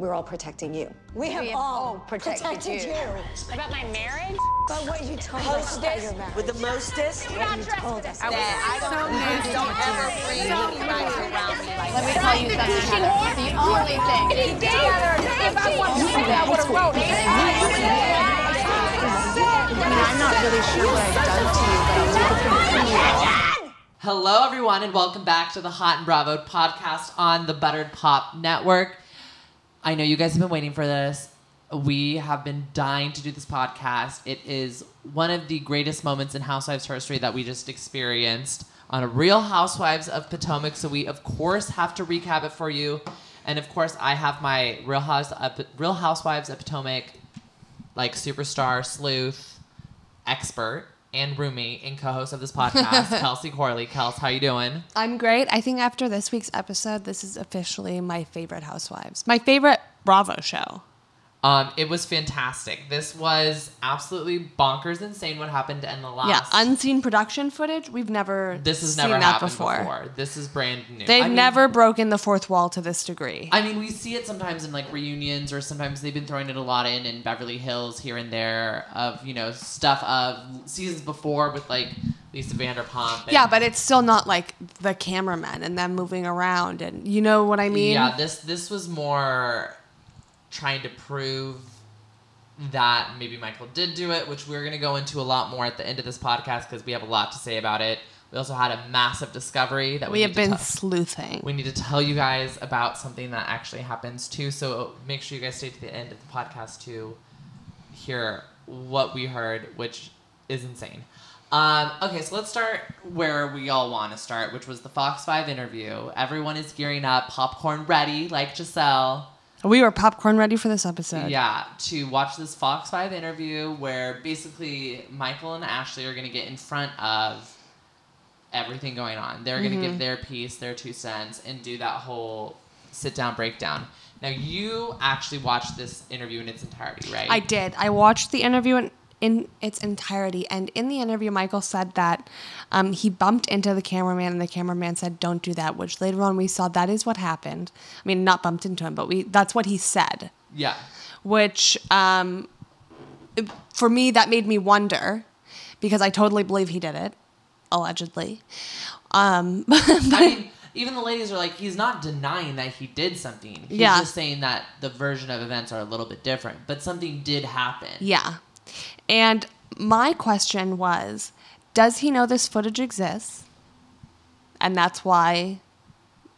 we're all protecting you. We have, have all all protected protected, you. you. About my marriage? But what you told us about your marriage. with the mostest. what you told us. That I don't, please don't ever bring anybody around me like Let me tell you something. Heather. The only thing. If I want to say that, I would have wrote it. I mean, I'm not really sure what I've done to you, but I'll take it from you. Hello, everyone, and welcome back to the Hot and Bravo podcast on the Buttered Pop Network. I know you guys have been waiting for this. We have been dying to do this podcast. It is one of the greatest moments in Housewives history that we just experienced on a Real Housewives of Potomac. So we, of course, have to recap it for you. And of course, I have my Real House, uh, Real Housewives of Potomac, like superstar sleuth expert and roommate and co-host of this podcast, Kelsey Corley. Kels, how you doing? I'm great. I think after this week's episode, this is officially my favorite Housewives. My favorite Bravo show. Um, it was fantastic. This was absolutely bonkers insane what happened in the last. Yeah, unseen production footage. We've never this has seen never that happened before. before. This is brand new. They've I mean- never broken the fourth wall to this degree. I mean, we see it sometimes in like reunions, or sometimes they've been throwing it a lot in in Beverly Hills here and there of you know stuff of seasons before with like Lisa Vanderpump. and- yeah, but it's still not like the cameramen and them moving around, and you know what I mean. Yeah, this this was more trying to prove that maybe Michael did do it, which we're going to go into a lot more at the end of this podcast because we have a lot to say about it. We also had a massive discovery that we, we have been tell- sleuthing. we need to tell you guys about something that actually happens too. So make sure you guys stay to the end of the podcast to hear what we heard, which is insane. Um, okay, so let's start where we all want to start, which was the Fox 5 interview. Everyone is gearing up, popcorn ready, like Gizelle. We were popcorn ready for this episode. Yeah, to watch this Fox 5 interview where basically Michael and Ashley are going to get in front of everything going on. They're going to Mm-hmm. give their piece, their two cents, and do that whole sit down breakdown. Now, you actually watched this interview in its entirety, right? I did. I watched the interview in, in its entirety, and in the interview, Michael said that um, he bumped into the cameraman, and the cameraman said, "Don't do that." Which later on we saw that is what happened. I mean, not bumped into him, but we that's what he said. Yeah. Which, um, for me, that made me wonder because I totally believe he did it, allegedly. Um, I mean, even the ladies are like, he's not denying that he did something. He's Yeah. just saying that the version of events are a little bit different, but something did happen. Yeah. And my question was Does he know this footage exists? And that's why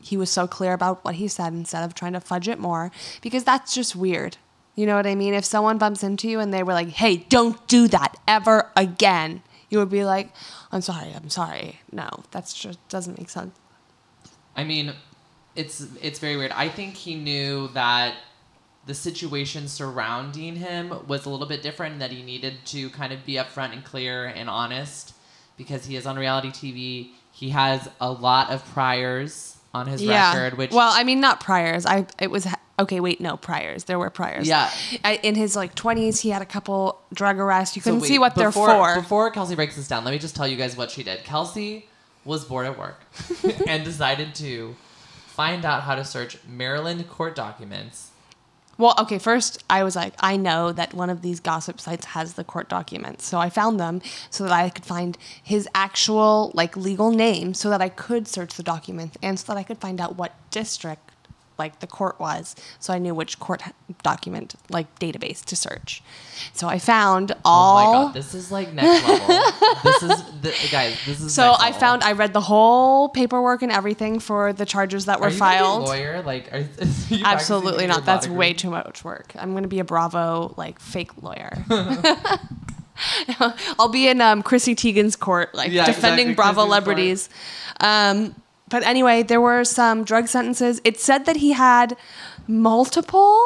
he was so clear about what he said instead of trying to fudge it more, because that's just weird. You know what I mean? If someone bumps into you and they were like, hey, don't do that ever again, you would be like, I'm sorry, I'm sorry. No, that's just doesn't make sense. I mean, it's it's very weird. I think he knew that the situation surrounding him was a little bit different, that he needed to kind of be upfront and clear and honest because he is on reality TV. He has a lot of priors on his record, which well, I mean, not priors. I it was okay. Wait, no priors. There were priors. Yeah. I, in his like twenties, he had a couple drug arrests. You couldn't wait, see what before, they're for. Before Kelsey breaks this down, let me just tell you guys what she did. Kelsey was bored at work and decided to find out how to search Maryland court documents. Well, okay, first I was like, I know that one of these gossip sites has the court documents. So I found them so that I could find his actual like legal name so that I could search the documents and so that I could find out what district like the court was so I knew which court document like database to search. So I found all Oh my god, this is like next level. this is the, guys. This is So next I found I read the whole paperwork and everything for the charges that were Are you gonna a filed. lawyer? Like, are, Absolutely not. That's way too much work. I'm going to be a Bravo like fake lawyer. I'll be in um, Chrissy Teigen's court, like Yeah, defending exactly, Bravo Chrissy's celebrities. Um, but anyway, there were some drug sentences. It said that he had multiple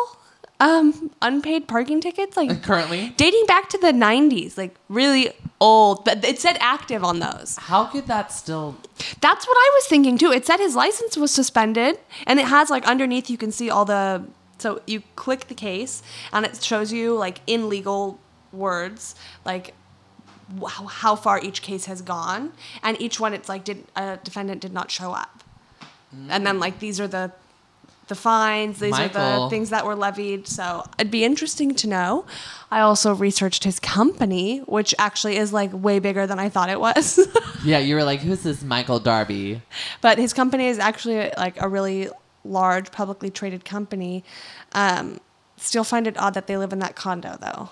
um, unpaid parking tickets, like Currently, dating back to the 90s, like really old. But it said active on those. how could that still? That's what I was thinking too. It said his license was suspended, and it has like underneath you can see all the. So you click the case, and it shows you like in legal words, like how, how far each case has gone, and each one it's like did a defendant did not show up, and then like these are the the fines. These are the things that were levied. So it'd be interesting to know. I also researched his company, which actually is like way bigger than I thought it was. Yeah, you were like, who's this Michael Darby? but his company is actually like a really large publicly traded company. Um, still find it odd that they live in that condo though.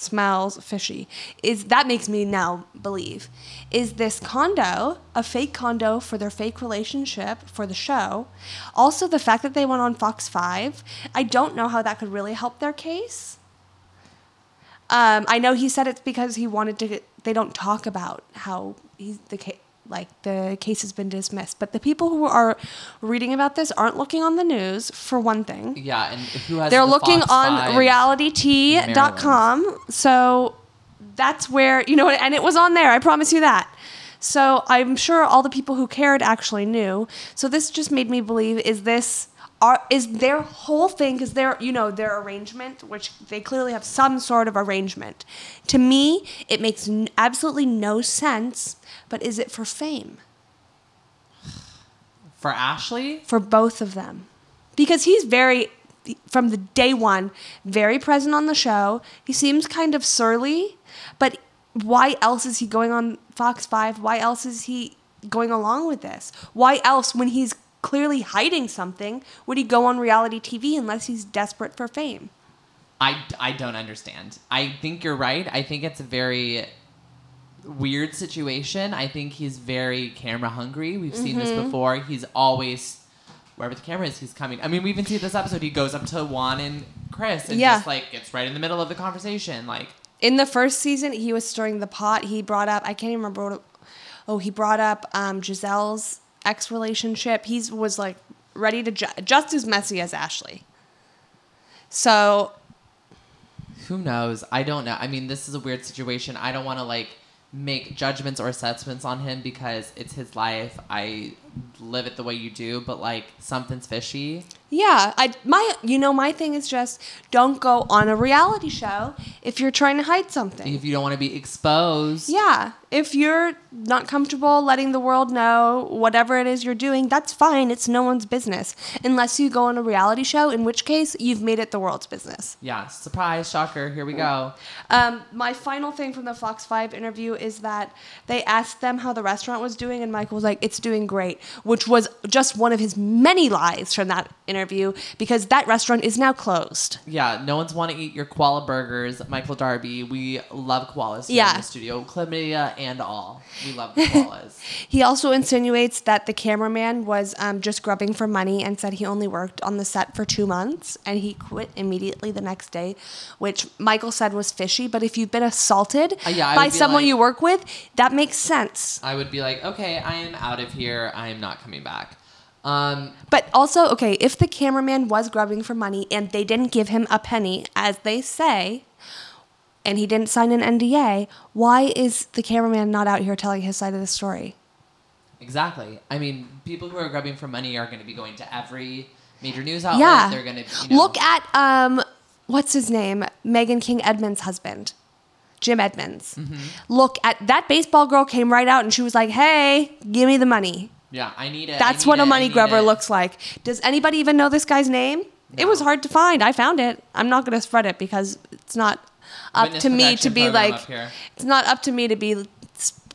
Smells fishy. Is that makes me now believe is this condo a fake condo for their fake relationship for the show? Also, the fact that they went on Fox Five, I don't know how that could really help their case. Um, I know he said it's because he wanted to. They don't talk about how he's the like the case has been dismissed. But the people who are reading about this aren't looking on the news for one thing. Yeah, and who has They're the looking Fox on 5? realitytea.com. So that's where you know, and it was on there. I promise you that. So I'm sure all the people who cared actually knew. So this just made me believe: is this are is their whole thing? Is their you know their arrangement, which they clearly have some sort of arrangement. To me, it makes n- absolutely no sense. But is it for fame? For Ashley? for both of them because he's very from the day one very present on the show he seems kind of surly but why else is he going on fox 5 why else is he going along with this why else when he's clearly hiding something would he go on reality tv unless he's desperate for fame I, I don't understand. I think you're right. I think it's a very weird situation. I think he's very camera hungry. We've seen this Mm-hmm. before. He's always wherever the camera is, he's coming. I mean, we even see this episode. He goes up to Juan and Chris and Yeah. just like gets right in the middle of the conversation. Like, in the first season he was stirring the pot he brought up i can't even remember what it, oh he brought up um, gizelle's ex relationship he was like ready to ju- just as messy as ashley so who knows? I don't know. I mean, this is a weird situation. I don't want to like make judgments or assessments on him because it's his life. I live it the way you do, but like something's fishy. Yeah, I my you know my thing is just don't go on a reality show if you're trying to hide something. If you don't want to be exposed, Yeah, if you're not comfortable letting the world know whatever it is you're doing, that's fine. It's no one's business unless you go on a reality show, in which case you've made it the world's business. yeah, surprise, shocker. Here we go. Um, my final thing from the Fox 5 interview is that they asked them how the restaurant was doing, and Michael was like, It's doing great, which was just one of his many lies from that interview because that restaurant is now closed. Yeah, no one's want to eat your koala burgers, Michael Darby. We love koalas here Yeah. in the studio, chlamydia and all. We love koalas. He also insinuates that the cameraman was um, just grubbing for money and said he only worked on the set for two months and he quit immediately the next day, which Michael said was fishy. But if you've been assaulted Uh, yeah, by someone like- you work with, that makes sense. I would be like, okay, I am out of here. I am not coming back. Um, But also, okay, if the cameraman was grubbing for money and they didn't give him a penny, as they say, and he didn't sign an NDA, why is the cameraman not out here telling his side of the story? Exactly. I mean, people who are grubbing for money are going to be going to every major news outlet. yeah. They're going to you know, Look at um what's his name? Megan King Edmonds' husband. Jim Edmonds. Mm-hmm. Look at that baseball girl came right out and she was like, "Hey, give me the money." Yeah, I need it. That's need what it, a money grubber it. looks like. Does anybody even know this guy's name? It was hard to find. I found it. I'm not going to spread it because it's not up Witness to me to be like it's not up to me to be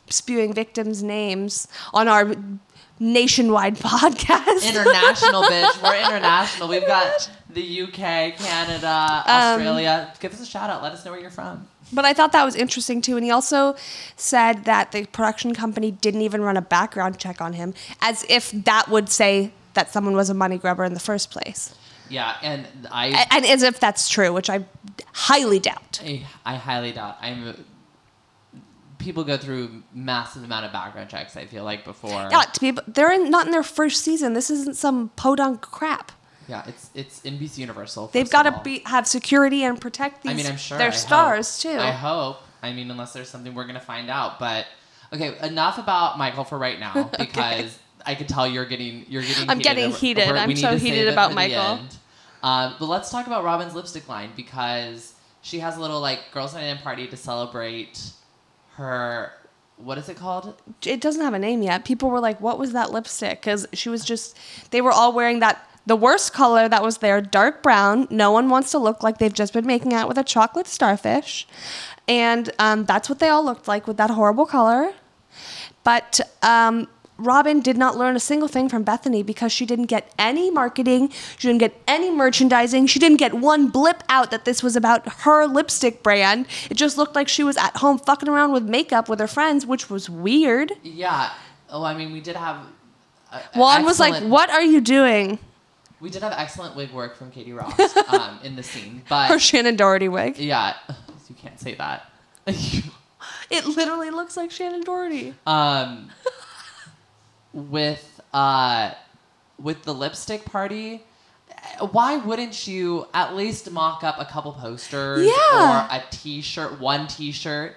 spewing victims' names on our nationwide podcast. International, bitch. We're international. We've got the UK, Canada, Um, Australia. Give us a shout out. Let us know where you're from. But I thought that was interesting too. And he also said that the production company didn't even run a background check on him, as if that would say that someone was a money grubber in the first place. Yeah, and I, And as if that's true, which I highly doubt. I, I highly doubt. I'm. People go through massive amount of background checks. I feel like before. To be, they're in, not in their first season. This isn't some podunk crap. Yeah, it's it's NBC Universal. They've got to be have security and protect these. I mean, I'm sure their I stars hope. too. I hope. I mean, unless there's something we're gonna find out. But okay, enough about Michael for right now because I could tell you're getting you're getting. I'm heated getting over- heated. over- I'm so heated about Michael. Um, but let's talk about Robyn's lipstick line because she has a little like girls' night in party to celebrate her. What is it called? it doesn't have a name yet. People were like, "What was that lipstick?" Because she was just. They were all wearing that the worst color that was there, dark brown. No one wants to look like they've just been making out with a chocolate starfish. And um, that's what they all looked like with that horrible color. But um, Robyn did not learn a single thing from Bethany because she didn't get any marketing, she didn't get any merchandising, she didn't get one blip out that this was about her lipstick brand. It just looked like she was at home fucking around with makeup with her friends, which was weird. Yeah. Oh, I mean, we did have. a- Juan was like, What are you doing? We did have excellent wig work from Katie Rost um, in the scene, but Her Shannen Doherty wig. yeah, you can't say that. It literally looks like Shannen Doherty. um, with uh, with the lipstick party, why wouldn't you at least mock up a couple posters Yeah. or a T-shirt, one T-shirt?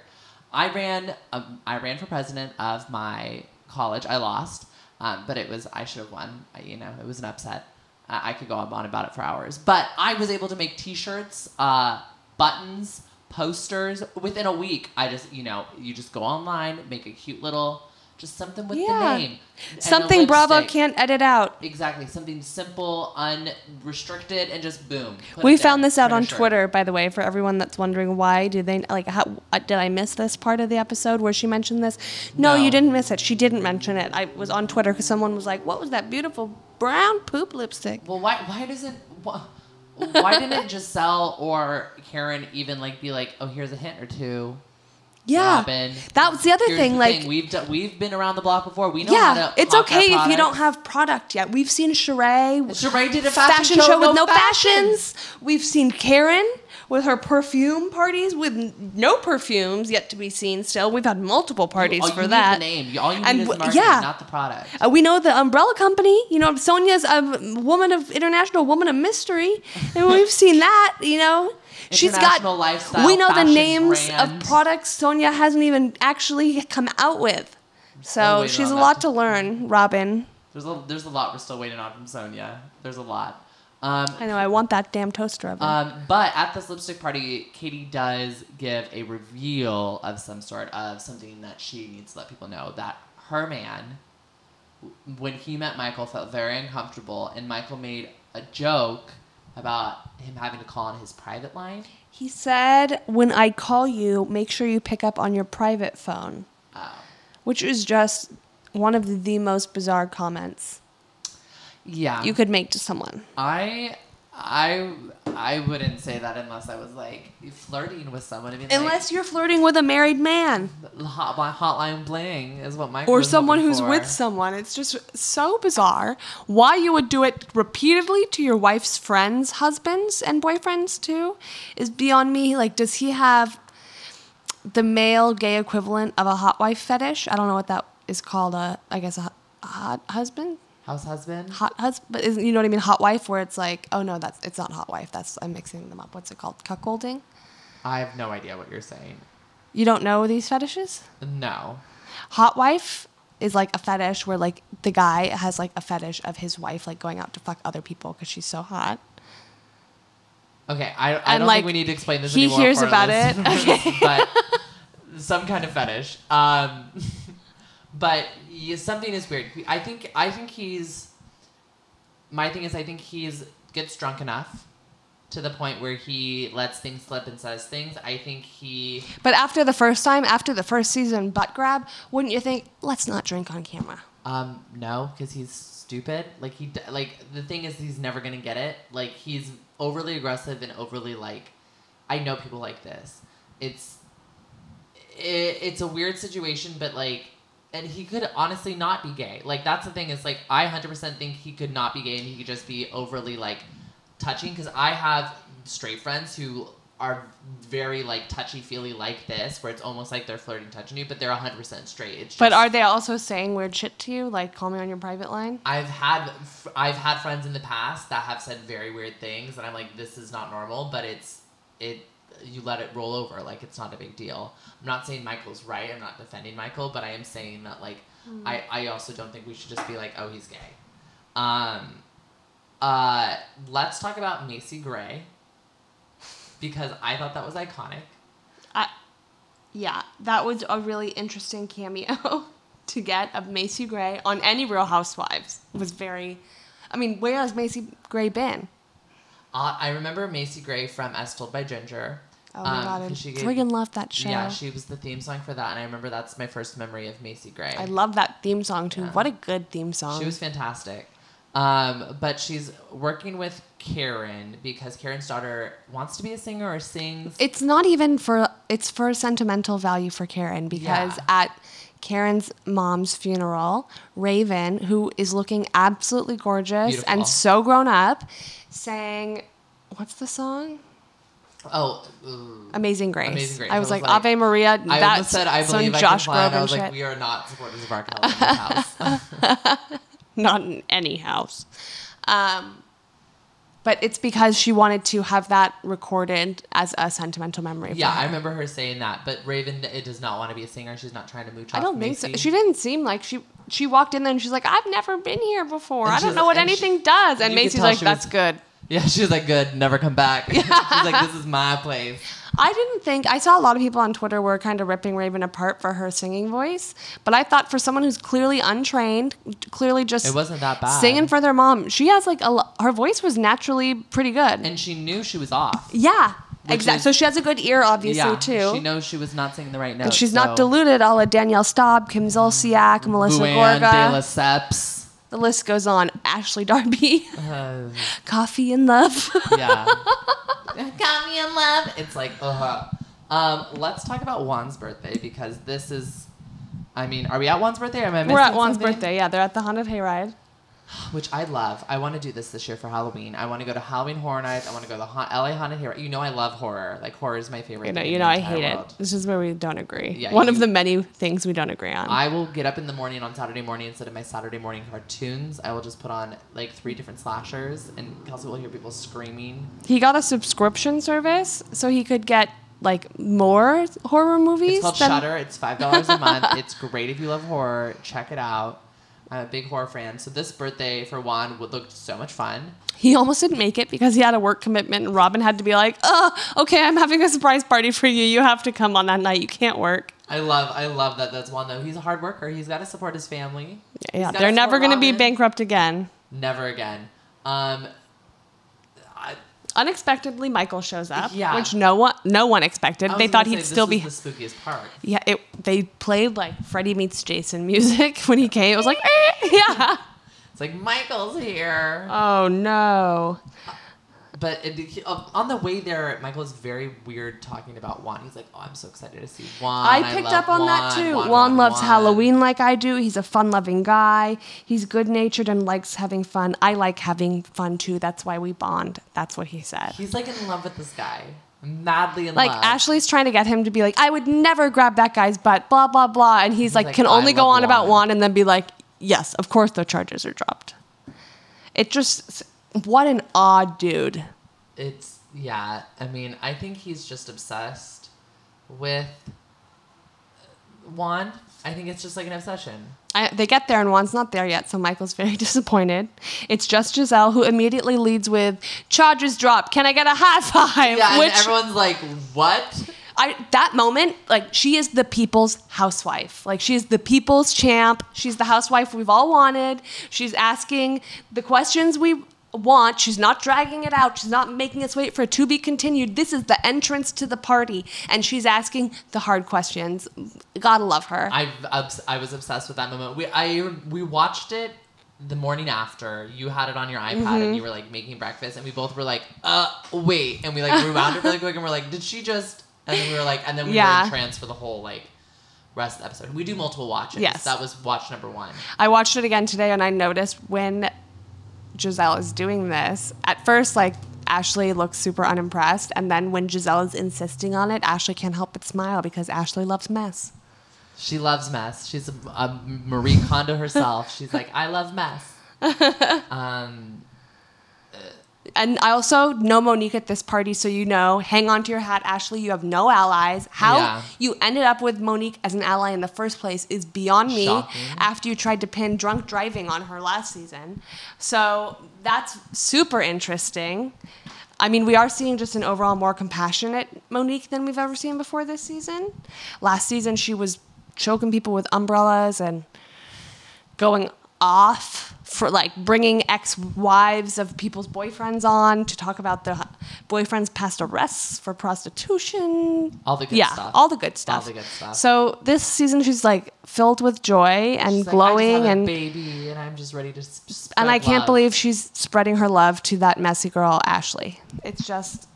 I ran, um, I ran for president of my college. I lost, um, but it was I should have won. I, you know, it was an upset. I, I could go on about it for hours, but I was able to make T-shirts, uh, buttons, posters within a week. I just, you know, you just go online, make a cute little, just something with Yeah. the name, the Something Bravo can't edit out. Exactly, something simple, unrestricted, and just boom. We found this out on. Twitter, by the way, for everyone that's wondering why do they like how uh, did I miss this part of the episode where she mentioned this? No, No. you didn't miss it. She didn't mention it. I was on Twitter because someone was like, "What was that beautiful brown poop lipstick?" Well, why? Why doesn't? Why, why didn't Gizelle or Karen even like be like, oh, here's a hint or two. Yeah, Robyn. that was the other thing. the like, thing. we've done, we've been around the block before. We know how yeah, it's okay if you don't have product yet. We've seen Sheree, Sheree did a fashion, show, with no no fashions. We've seen Karen with her perfume parties with no perfumes yet to be seen. Still, we've had multiple parties all for you that. Need the name. All you need And is the marketing, yeah. not the product. Uh, we know the umbrella company. You know, Sonja's a woman of international woman of mystery, and we've seen that. You know, she's got. We know the names brand. of products Sonja hasn't even actually come out with. So she's a lot to learn, Robyn. There's a there's a lot we're still waiting on from Sonja. There's a lot. Um, I know. I want that damn toaster oven. Um, but at this lipstick party, Katie does give a reveal of some sort of something that she needs to let people know that her man, when he met Michael, felt very uncomfortable, and Michael made a joke about him having to call on his private line. he said, "When I call you, make sure you pick up on your private phone," Oh. which is just one of the most bizarre comments Yeah, you could make to someone. I, I, I wouldn't say that unless I was like flirting with someone. I mean, Unless you're flirting with a married man. hot, hotline bling is what Michael or someone who's for. with someone. It's just so bizarre. Why you would do it repeatedly to your wife's friends, husbands, and boyfriends too is beyond me. Like, does he have the male gay equivalent of a hot wife fetish? I don't know what that is called. A, I guess a hot husband, house husband. hot husband. Isn't you know what I mean? Hot wife, where it's like, oh no, that's it's not hot wife. That's I'm mixing them up. What's it called? Cuckolding. I have no idea what you're saying. You don't know these fetishes? No. Hot wife is like a fetish where like the guy has like a fetish of his wife like going out to fuck other people because she's so hot. Okay, I, I And, don't like, think we need to explain this he anymore. hears about it. listeners, but some kind of fetish. Um, but yeah, something is weird. I think I think he's. My thing is, I think he's gets drunk enough to the point where he lets things slip and says things. I think he. But after the first time, after the first season butt grab, wouldn't you think let's not drink on camera? Um, no, because he's stupid. Like he, like the thing is, he's never gonna get it. Like he's overly aggressive and overly like. I know people like this. It's. It, it's a weird situation, but like, and he could honestly not be gay. Like that's the thing is like I hundred percent think he could not be gay and he could just be overly like touching because I have straight friends who are very like touchy feely like this, where it's almost like they're flirting, touching you, but they're hundred percent straight. Just, But are they also saying weird shit to you, like call me on your private line? I've had I've had friends in the past that have said very weird things, and I'm like, this is not normal, but it's it. You let it roll over, like it's not a big deal. I'm not saying Michael's right. I'm not defending Michael, but I am saying that like I I also don't think we should just be like, oh, he's gay. Um, uh, let's talk about Macy Gray because I thought that was iconic. Yeah, that was a really interesting cameo to get of Macy Gray on any Real Housewives. It was very I mean, where has Macy Gray been? Uh, I remember Macy Gray from As Told by Ginger. Oh my um, god, I she gave- friggin' love that show. Yeah, she was the theme song for that, and I remember that's my first memory of Macy Gray. I love that theme song too. Yeah. What a good theme song. She was fantastic. Um, but she's working with Karen because Karen's daughter wants to be a singer or sings. it's not even for it's for sentimental value for Karen because Yeah. at Karen's mom's funeral, Rayvin, who is looking absolutely gorgeous Beautiful. and so grown up, sang what's the song? Oh, ooh. Amazing Grace. Amazing Grace. I was like, Ave Maria. I that's almost said I some believe I Josh can fly, and I was shit. like, we are not supporters of R. Kelly in this house. not in any house. Um, but it's because she wanted to have that recorded as a sentimental memory. yeah. I remember her saying that. But Rayvin it does not want to be a singer. She's not trying to move. I don't think so. She didn't seem like she. She walked in there and she's like, "I've never been here before. And I don't know what like- and she- anything does." And Macy's like, she was- "That's good." Yeah, she was like, good, never come back. she's like, this is my place. I didn't think I saw a lot of people on Twitter were kind of ripping Rayvin apart for her singing voice, but I thought for someone who's clearly untrained, clearly just It wasn't that bad. singing for their mom, she has like a her voice was naturally pretty good. And she knew she was off. yeah, exactly. So she has a good ear, obviously yeah, too. She knows she was not singing the right notes. and she's so. not deluded. All of Danielle Staub, Kim Zolciak, Melissa Luann de Gorga. Lesseps. The list goes on. Ashley Darby, Uh, Coffee and Love. yeah. Me in love. It's like, uh Um, let's talk about Juan's birthday because this is. I mean, are we at Juan's birthday? Or am I missing We're at Juan's something? birthday. Yeah, they're at the haunted hayride. which I love. I want to do this this year for Halloween. I want to go to Halloween Horror Nights. I want to go to the ha- LA Haunted Hayride. You know, I love horror. Like horror is my favorite. You know, thing you know, I hate world. it. This is where we don't agree. Yeah, One of the many things we don't agree on. I will get up in the morning on Saturday morning instead of my Saturday morning cartoons. I will just put on like three different slashers, and Kelsey will hear people screaming. he got a subscription service so he could get like more horror movies. It's called than- Shudder. It's five dollars a month. It's great if you love horror. Check it out. I'm a big horror fan. So this birthday for Juan would look so much fun. He almost didn't make it because he had a work commitment, and Robyn had to be like, "Oh, okay, I'm having a surprise party for you. You have to come on that night. You can't work." I love, I love that. That's Juan though. He's a hard worker. He's got to support his family. He's Yeah, they're never going to be bankrupt again. Never again. Um, Unexpectedly, Michael shows up, Yeah. which no one, no one expected. They thought he'd still be. the spookiest part. Yeah, it, they played like Freddie meets Jason music when he came. It was like, eh, yeah. It's like Michael's here. Oh no. But it, uh, on the way there, Michael is very weird talking about Juan. He's like, "Oh, I'm so excited to see Juan." I picked love up on that too. Juan, Juan, loves Juan." Halloween like I do. He's a fun loving guy. He's good natured and likes having fun. I like having fun too. That's why we bond. That's what he said. He's like in love with this guy, madly in like love. Like Ashley's trying to get him to be like, I would never grab that guy's butt, blah blah blah, and he's, like, like, can only go on about Juan." Juan and then be like, yes, of course the charges are dropped. It just, what an odd dude. It's yeah. I mean, I think he's just obsessed with uh, Juan. I think it's just like an obsession. I, they get there and Juan's not there yet, so Michael's very disappointed. It's just Gizelle who immediately leads with charges dropped. Can I get a high five? Yeah, Which and everyone's like, "What?" I that moment, like she is the people's housewife. Like she is the people's champ. She's the housewife we've all wanted. She's asking the questions we want. She's not dragging it out. She's not making us wait for it to be continued. This is the entrance to the party, and she's asking the hard questions. Gotta love her. I I was obsessed with that moment. We I we watched it the morning after. You had it on your iPad Mm-hmm. and you were like making breakfast, and we both were like, "Uh, wait!" And we like rewound it really quick, and we're like, "Did she just?" And then we were like, and then we were Yeah. in trance for the whole like rest of the episode. We do multiple watches. Yes. that was watch number one. I watched it again today and I noticed when Gizelle is doing this, at first, like, Ashley looks super unimpressed. And then when Gizelle is insisting on it, Ashley can't help but smile because Ashley loves mess. She loves mess. She's a, a Marie Kondo herself. She's like, I love mess. Um, And I also know Monique at this party, so you know, hang on to your hat, Ashley. You have no allies. How Yeah. you ended up with Monique as an ally in the first place is beyond me Shocking. after you tried to pin drunk driving on her last season. So that's super interesting. I mean, we are seeing just an overall more compassionate Monique than we've ever seen before this season. Last season, she was choking people with umbrellas and going off for like bringing ex-wives of people's boyfriends on to talk about their boyfriends' past arrests for prostitution. All the good yeah, stuff. all the good stuff. All the good stuff. So this season, she's like filled with joy and She's like, glowing, I just have a and baby, and I'm just ready to. and I can't believe she's spreading her love to that messy girl, Ashley. It's just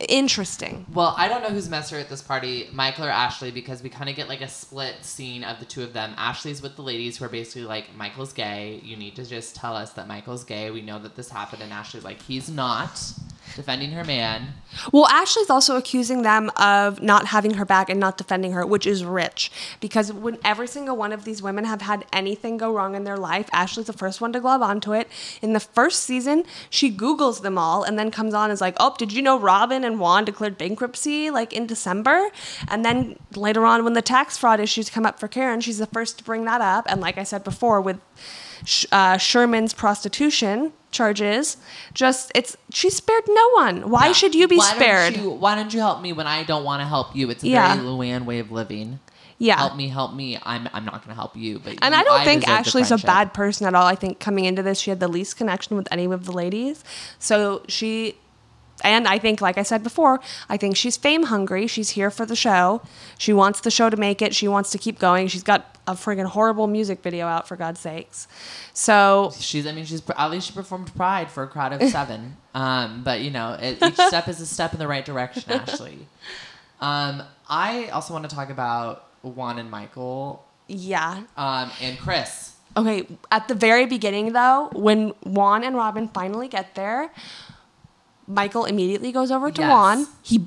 interesting. Well, I don't know who's messer at this party, Michael or Ashley, because we kind of get like a split scene of the two of them. Ashley's with the ladies who are basically like, Michael's gay. You need to just tell us that Michael's gay. We know that this happened. And Ashley's like, he's not defending her man. Well, Ashley's also accusing them of not having her back and not defending her, which is rich. Because when every single one of these women have had anything go wrong in their life, Ashley's the first one to glove onto it. In the first season, she Googles them all and then comes on is like, oh, did you know Robyn and Juan declared bankruptcy like in December? And then later on, when the tax fraud issues come up for Karen, she's the first to bring that up. And like I said before, with uh, Sherman's prostitution charges, just it's she spared no one. Why Yeah. should you be Why don't spared? you- why don't you help me when I don't want to help you? It's a Yeah. very Luann way of living. Yeah. Help me, help me. I'm, I'm not going to help you. But And you- I don't think deserve the Ashley's a bad person at all. I think coming into this, she had the least connection with any of the ladies. So she, and I think, like I said before, I think she's fame hungry. She's here for the show. She wants the show to make it. She wants to keep going. She's got a friggin' horrible music video out, for God's sakes. So She's, I mean, she's at least she performed Pride for a crowd of seven. um, but you know, it, each step is a step in the right direction. Ashley. Um, I also want to talk about Juan and Michael, yeah. um, and Chris. Okay, at the very beginning though, when Juan and Robyn finally get there, Michael immediately goes over to Yes. Juan. He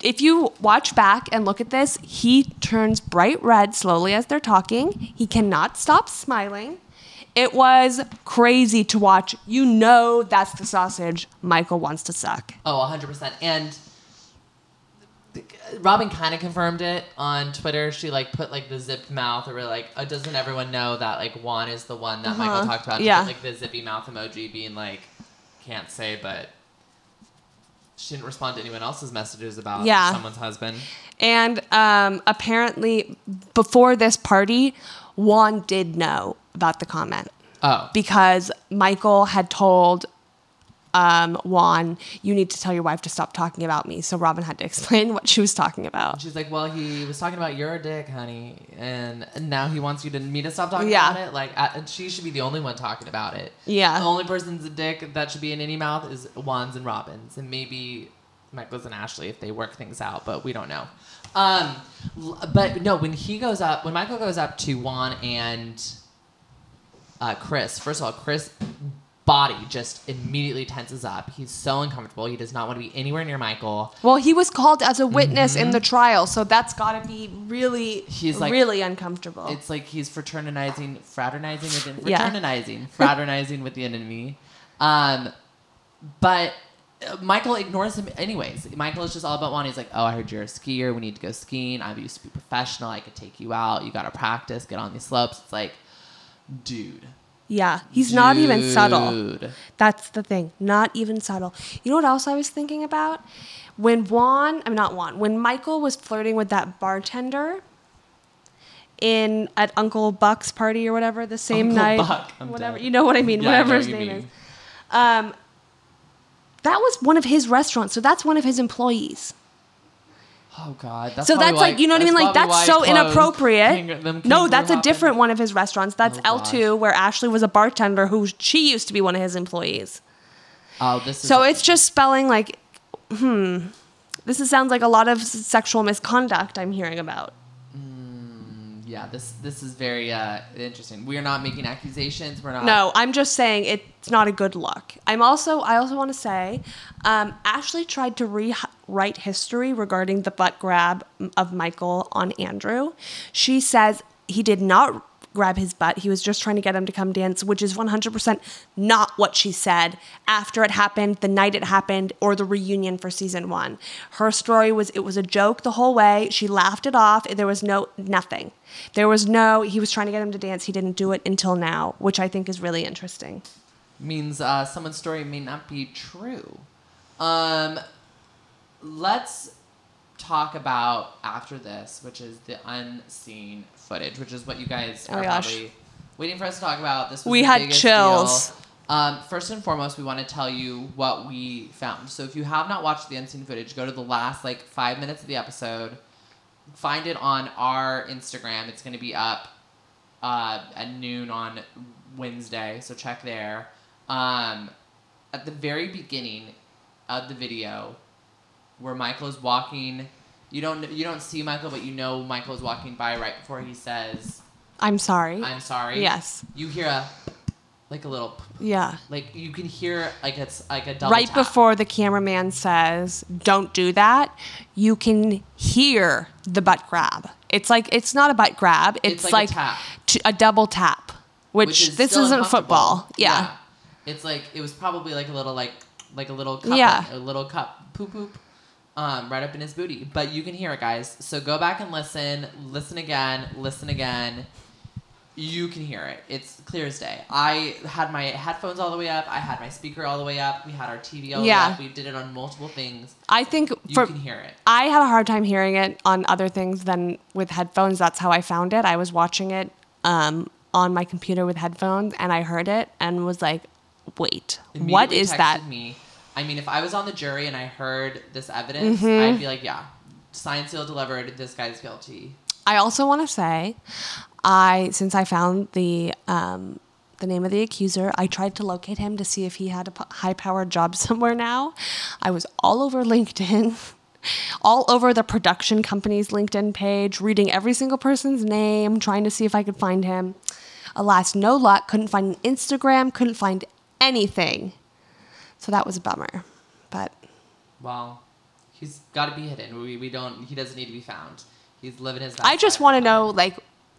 if you watch back and look at this, he turns bright red slowly as they're talking. He cannot stop smiling. It was crazy to watch. You know that's the sausage Michael wants to suck. Oh, 100%. And Robyn kind of confirmed it on Twitter. She like put like the zipped mouth, or like, uh, doesn't everyone know that like Juan is the one that Michael talked about? She Yeah. put, like the zippy mouth emoji, being like, can't say, but she didn't respond to anyone else's messages about Yeah. someone's husband. And um, apparently, before this party, Juan did know about the comment. Oh, because Michael had told um, Juan, "You need to tell your wife to stop talking about me." So Robyn had to explain what she was talking about. she's like, well, he was talking about your dick, honey, and now he wants you to me to stop talking Yeah. about it. Like, uh, she should be the only one talking about it. Yeah. The only person's a dick that should be in any mouth is Juan's and Robyn's, and maybe Michael's and Ashley if they work things out, but we don't know. Um, but no, when he goes up, when Michael goes up to Juan and uh, Chris, first of all, Chris' body just immediately tenses up. He's so uncomfortable. He does not want to be anywhere near Michael. Well, he was called as a witness in the trial, so that's got to be really, Mm-hmm. He's like- really uncomfortable. It's like he's fraternizing, fraternizing with the, Yeah. fraternizing, fraternizing with the enemy. Um, but uh, Michael ignores him anyways. Michael is just all about one. He's like, "Oh, I heard you're a skier. We need to go skiing. I used to be professional. I could take you out. You got to practice. Get on these slopes." It's like, dude, yeah, he's not even subtle. Dude. That's the thing. Not even subtle. You know what else I was thinking about? When Juan, I'm not Juan, when Michael was flirting with that bartender in at Uncle Buck's party or whatever the same Uncle night. Buck, I'm whatever. dead. You know what I mean, Yeah, whatever what his you name is. Um that was one of his restaurants, so that's one of his employees. Oh God. That's so that's like why- you know what I mean? Like that's so inappropriate. No, that's a different one of his restaurants. That's Oh, L2, where Ashley was a bartender who she used to be one of his employees. Oh, this is So it's just spelling like, hmm. This is, sounds like a lot of sexual misconduct I'm hearing about. yeah. This this is very uh, interesting. We are not making accusations. We're not. No, I'm just saying it's not a good look. I'm also, I also want to say, um, Ashley tried to rewrite history regarding the butt grab of Michael on Andrew. She says he did not grab his butt. He was just trying to get him to come dance, which is 100% not what she said after it happened, the night it happened, or the reunion for season one. Her story was it was a joke the whole way. She laughed it off. There was no, nothing. There was no, he was trying to get him to dance. He didn't do it until now, which I think is really interesting. means uh, someone's story may not be true. Um, let's talk about after this, which is the unseen footage, which is what you guys Oh are gosh. probably waiting for us to talk about. This was We had chills. Um, first and foremost, we want to tell you what we found. So if you have not watched the unseen footage, go to the last like five minutes of the episode. Find it on our Instagram. It's going to be up uh, at noon on Wednesday, so check there. Um, at the very beginning of the video, where Michael is walking, you don't you don't see Michael, but you know Michael is walking by right before he says, I'm sorry. "I'm sorry." Yes. You hear a like a little yeah. like you can hear like it's like a double Right tap. before the cameraman says, "Don't do that," you can hear the butt grab. It's like it's not a butt grab. It's, It's like a like, tap. t- a double tap, which, which is this isn't football. Yeah. It's like it was probably like a little like like a little cup Yeah. a little cup poop poop um, right up in his booty. But you can hear it guys. So go back and listen, listen again, listen again. You can hear it. It's clear as day. I had my headphones all the way up. I had my speaker all the way up. We had our TV all the Yeah. way up. We did it on multiple things. I think You for can hear it. I have a hard time hearing it on other things than with headphones. That's how I found it. I was watching it um, on my computer with headphones, and I heard it and was like, "Wait, what is that?" Me. I mean, if I was on the jury and I heard this evidence, Mm-hmm. I'd be like, yeah, signed, sealed, delivered. This guy's guilty. I also want to say, I since I found the um, the name of the accuser, I tried to locate him to see if he had a high powered job somewhere now. I was all over LinkedIn. All over the production company's LinkedIn page, reading every single person's name, trying to see if I could find him. Alas, no luck. Couldn't find an Instagram, couldn't find anything. So that was a bummer. But Well, he's got to be hidden. We, we don't. He doesn't need to be found. He's living his. I just want to know, like,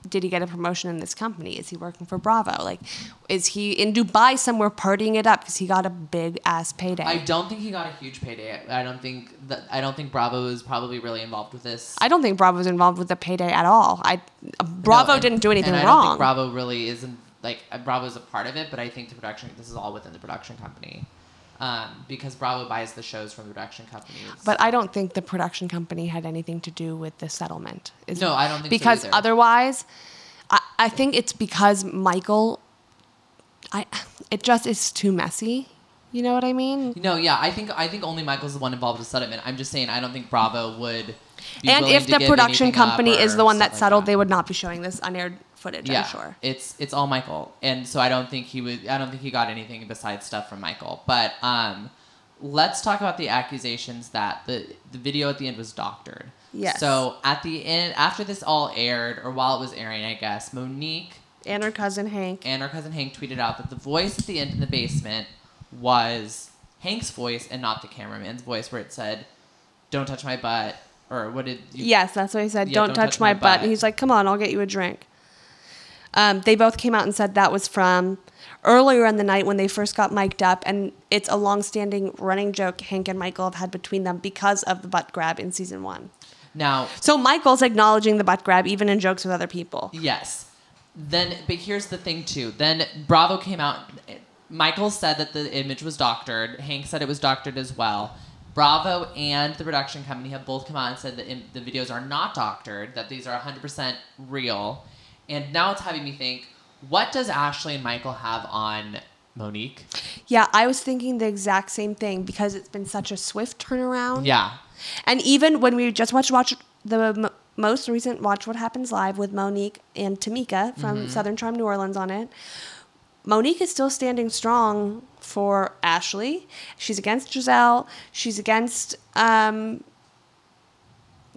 did he get a promotion in this company? Is he working for Bravo? Like, is he in Dubai somewhere partying it up because he got a big ass payday? I don't think he got a huge payday. I don't think that. I don't think Bravo is probably really involved with this. I don't think Bravo Bravo's involved with the payday at all. I Bravo No, and- didn't do anything and I don't think Bravo really isn't like uh, Bravo's a part of it, but I think the production. This is all within the production company, um, because Bravo buys the shows from the production companies. but I don't think the production company had anything to do with the settlement. Is- No, I don't think so because either. otherwise, I, I think it's because Michael. I it just is too messy. You know what I mean? No, yeah, I think I think only Michael's the one involved with settlement. I'm just saying I don't think Bravo would. Be and if the production company is the one that stuff like settled, that. they would not be showing this unaired footage. yeah, I'm sure. it's it's all Michael, and so I don't think he would. I don't think he got anything besides stuff from Michael. But um, let's talk about the accusations that the the video at the end was doctored. Yes. So at the end, after this all aired, or while it was airing, I guess Monique And her cousin Hank. and her cousin Hank tweeted out that the voice at the end in the basement was Hank's voice and not the cameraman's voice, where it said, "Don't touch my butt," or what did you? Yes, that's what he said. Yeah, don't, touch, my, butt. And he's like, come on, I'll get you a drink. Um, they both came out and said that was from earlier in the night when they first got mic'd up. And it's a long-standing running joke Hank and Michael have had between them because of the butt grab in season one. Now, So Michael's acknowledging the butt grab even in jokes with other people. Yes. Then, but here's the thing too. Then Bravo came out. Michael said that the image was doctored. Hank said it was doctored as well. Bravo and the production company have both come out and said that the videos are not doctored. That these are 100% real. And now it's having me think: What does Ashley and Michael have on Monique? Yeah, I was thinking the exact same thing because it's been such a swift turnaround. Yeah. And even when we just watched watch the m- most recent Watch What Happens Live with Monique and Tamica from Southern Charm New Orleans on it, Monique is still standing strong for Ashley. She's against Gizelle. She's against um,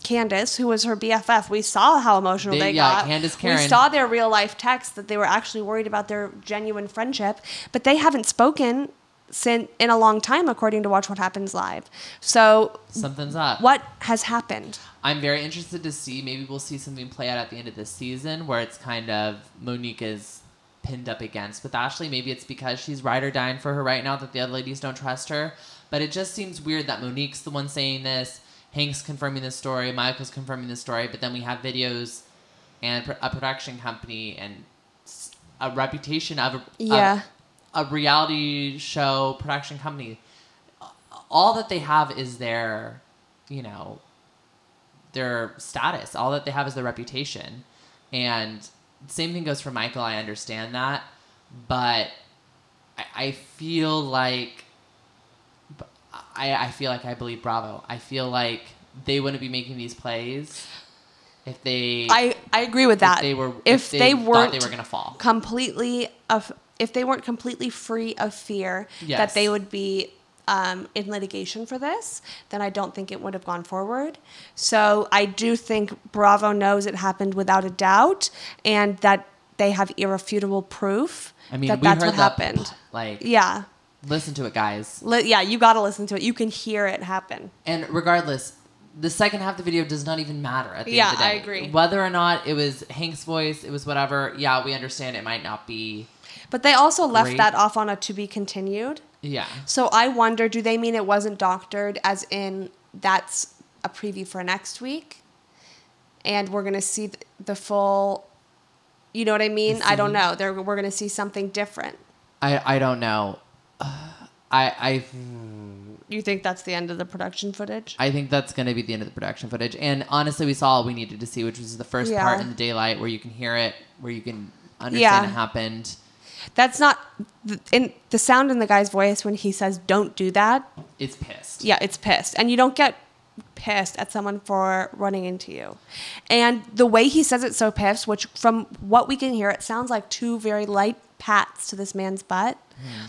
Candace, who was her BFF. We saw how emotional They- they, yeah, got. Candace, We saw their real life text that they were actually worried about their genuine friendship, but they haven't spoken since in a long time, according to Watch What Happens Live. So Something's up. what has happened? I'm very interested to see. Maybe we'll see something play out at the end of this season where it's kind of Monique is pinned up against with Ashley. Maybe it's because she's ride or dying for her right now that the other ladies don't trust her. But it just seems weird that Monique's the one saying this, Hank's confirming this story, Michael's confirming this story, but then we have videos and a production company and a reputation of a, of Yeah. a reality show production company. All that they have is their, you know, their status. All that they have is their reputation. And same thing goes for Michael. I understand that, but I, I feel like I, I feel like I believe Bravo. I feel like they wouldn't be making these plays if they I, I agree with that. if they were if, they, thought weren't they were gonna fall. completely of if they weren't completely free of fear that they would be um, in litigation for this, then I don't think it would have gone forward. So I do think Bravo knows it happened without a doubt, and that they have irrefutable proof I mean, that we that's heard what that, happened. Like, Yeah, listen to it, guys. Li- yeah, you got to listen to it. You can hear it happen. And regardless, the second half of the video does not even matter at the Yeah, end of the day. I agree. Whether or not it was Hank's voice, it was whatever. Yeah, we understand it might not be. But they also left Great. that off on a to be continued. Yeah. So I wonder, do they mean it wasn't doctored, as in that's a preview for next week, and we're gonna see the full. You know what I mean? I don't know. They're, we're gonna see something different. I I don't know. Uh, I I You think that's the end of the production footage? I think that's going to be the end of the production footage. And honestly, we saw all we needed to see, which was the first Yeah. part in the daylight where you can hear it, where you can understand Yeah. it happened. That's not th- in the sound in the guy's voice when he says "Don't do that." It's pissed. Yeah, it's pissed, and you don't get pissed at someone for running into you. And the way he says it so pissed, which from what we can hear, it sounds like two very light pats to this man's butt. Hmm.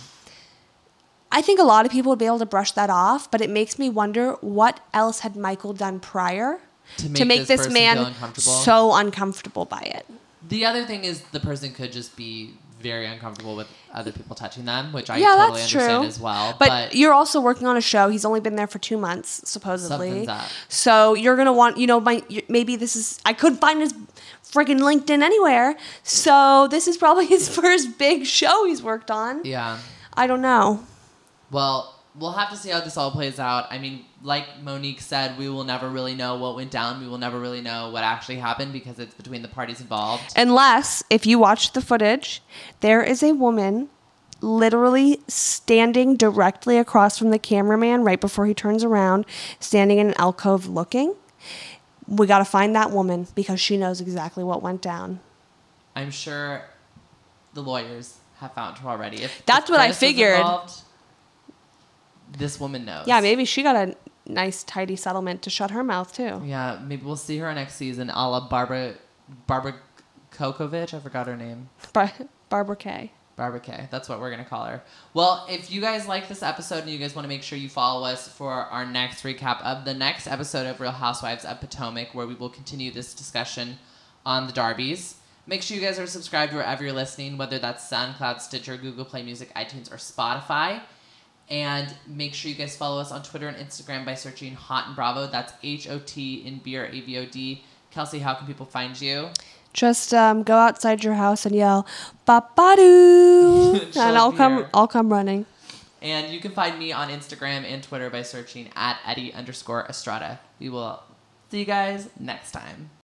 I think a lot of people would be able to brush that off, but it makes me wonder what else had Michael done prior To make this this, man uncomfortable? so uncomfortable by it. The other thing is the person could just be very uncomfortable with other people touching them, which I yeah, totally understand true. as well. But, But, you're also working on a show. He's only been there for two months, supposedly. So you're gonna want, you know, my maybe this is. I couldn't find his freaking LinkedIn anywhere. So this is probably his first big show he's worked on. yeah. I don't know. Well, we'll have to see how this all plays out. I mean, like Monique said, we will never really know what went down. We will never really know what actually happened because it's between the parties involved. Unless, if you watch the footage, there is a woman literally standing directly across from the cameraman right before he turns around, standing in an alcove looking. We got to find that woman because she knows exactly what went down. I'm sure the lawyers have found her already. If That's if what I Chris figured. involved, this woman knows. Yeah, maybe she got a nice, tidy settlement to shut her mouth too. Yeah, maybe we'll see her next season, a la Barbara, Barbara Kokovic. I forgot her name. Bar- Barbara Kay. Barbara K. That's what we're gonna call her. Well, if you guys like this episode and you guys want to make sure you follow us for our next recap of the next episode of Real Housewives of Potomac, where we will continue this discussion on the Darbys. Make sure you guys are subscribed wherever you're listening, whether that's SoundCloud, Stitcher, Google Play Music, iTunes, or Spotify. And make sure you guys follow us on Twitter and Instagram by searching Hot and Bravo. That's H O T in beer A V O D. Kelsey, how can people find you? Just um, go outside your house and yell "Babadoo," and I'll come. I'll come running. And you can find me on Instagram and Twitter by searching at Eddie underscore Estrada. We will see you guys next time.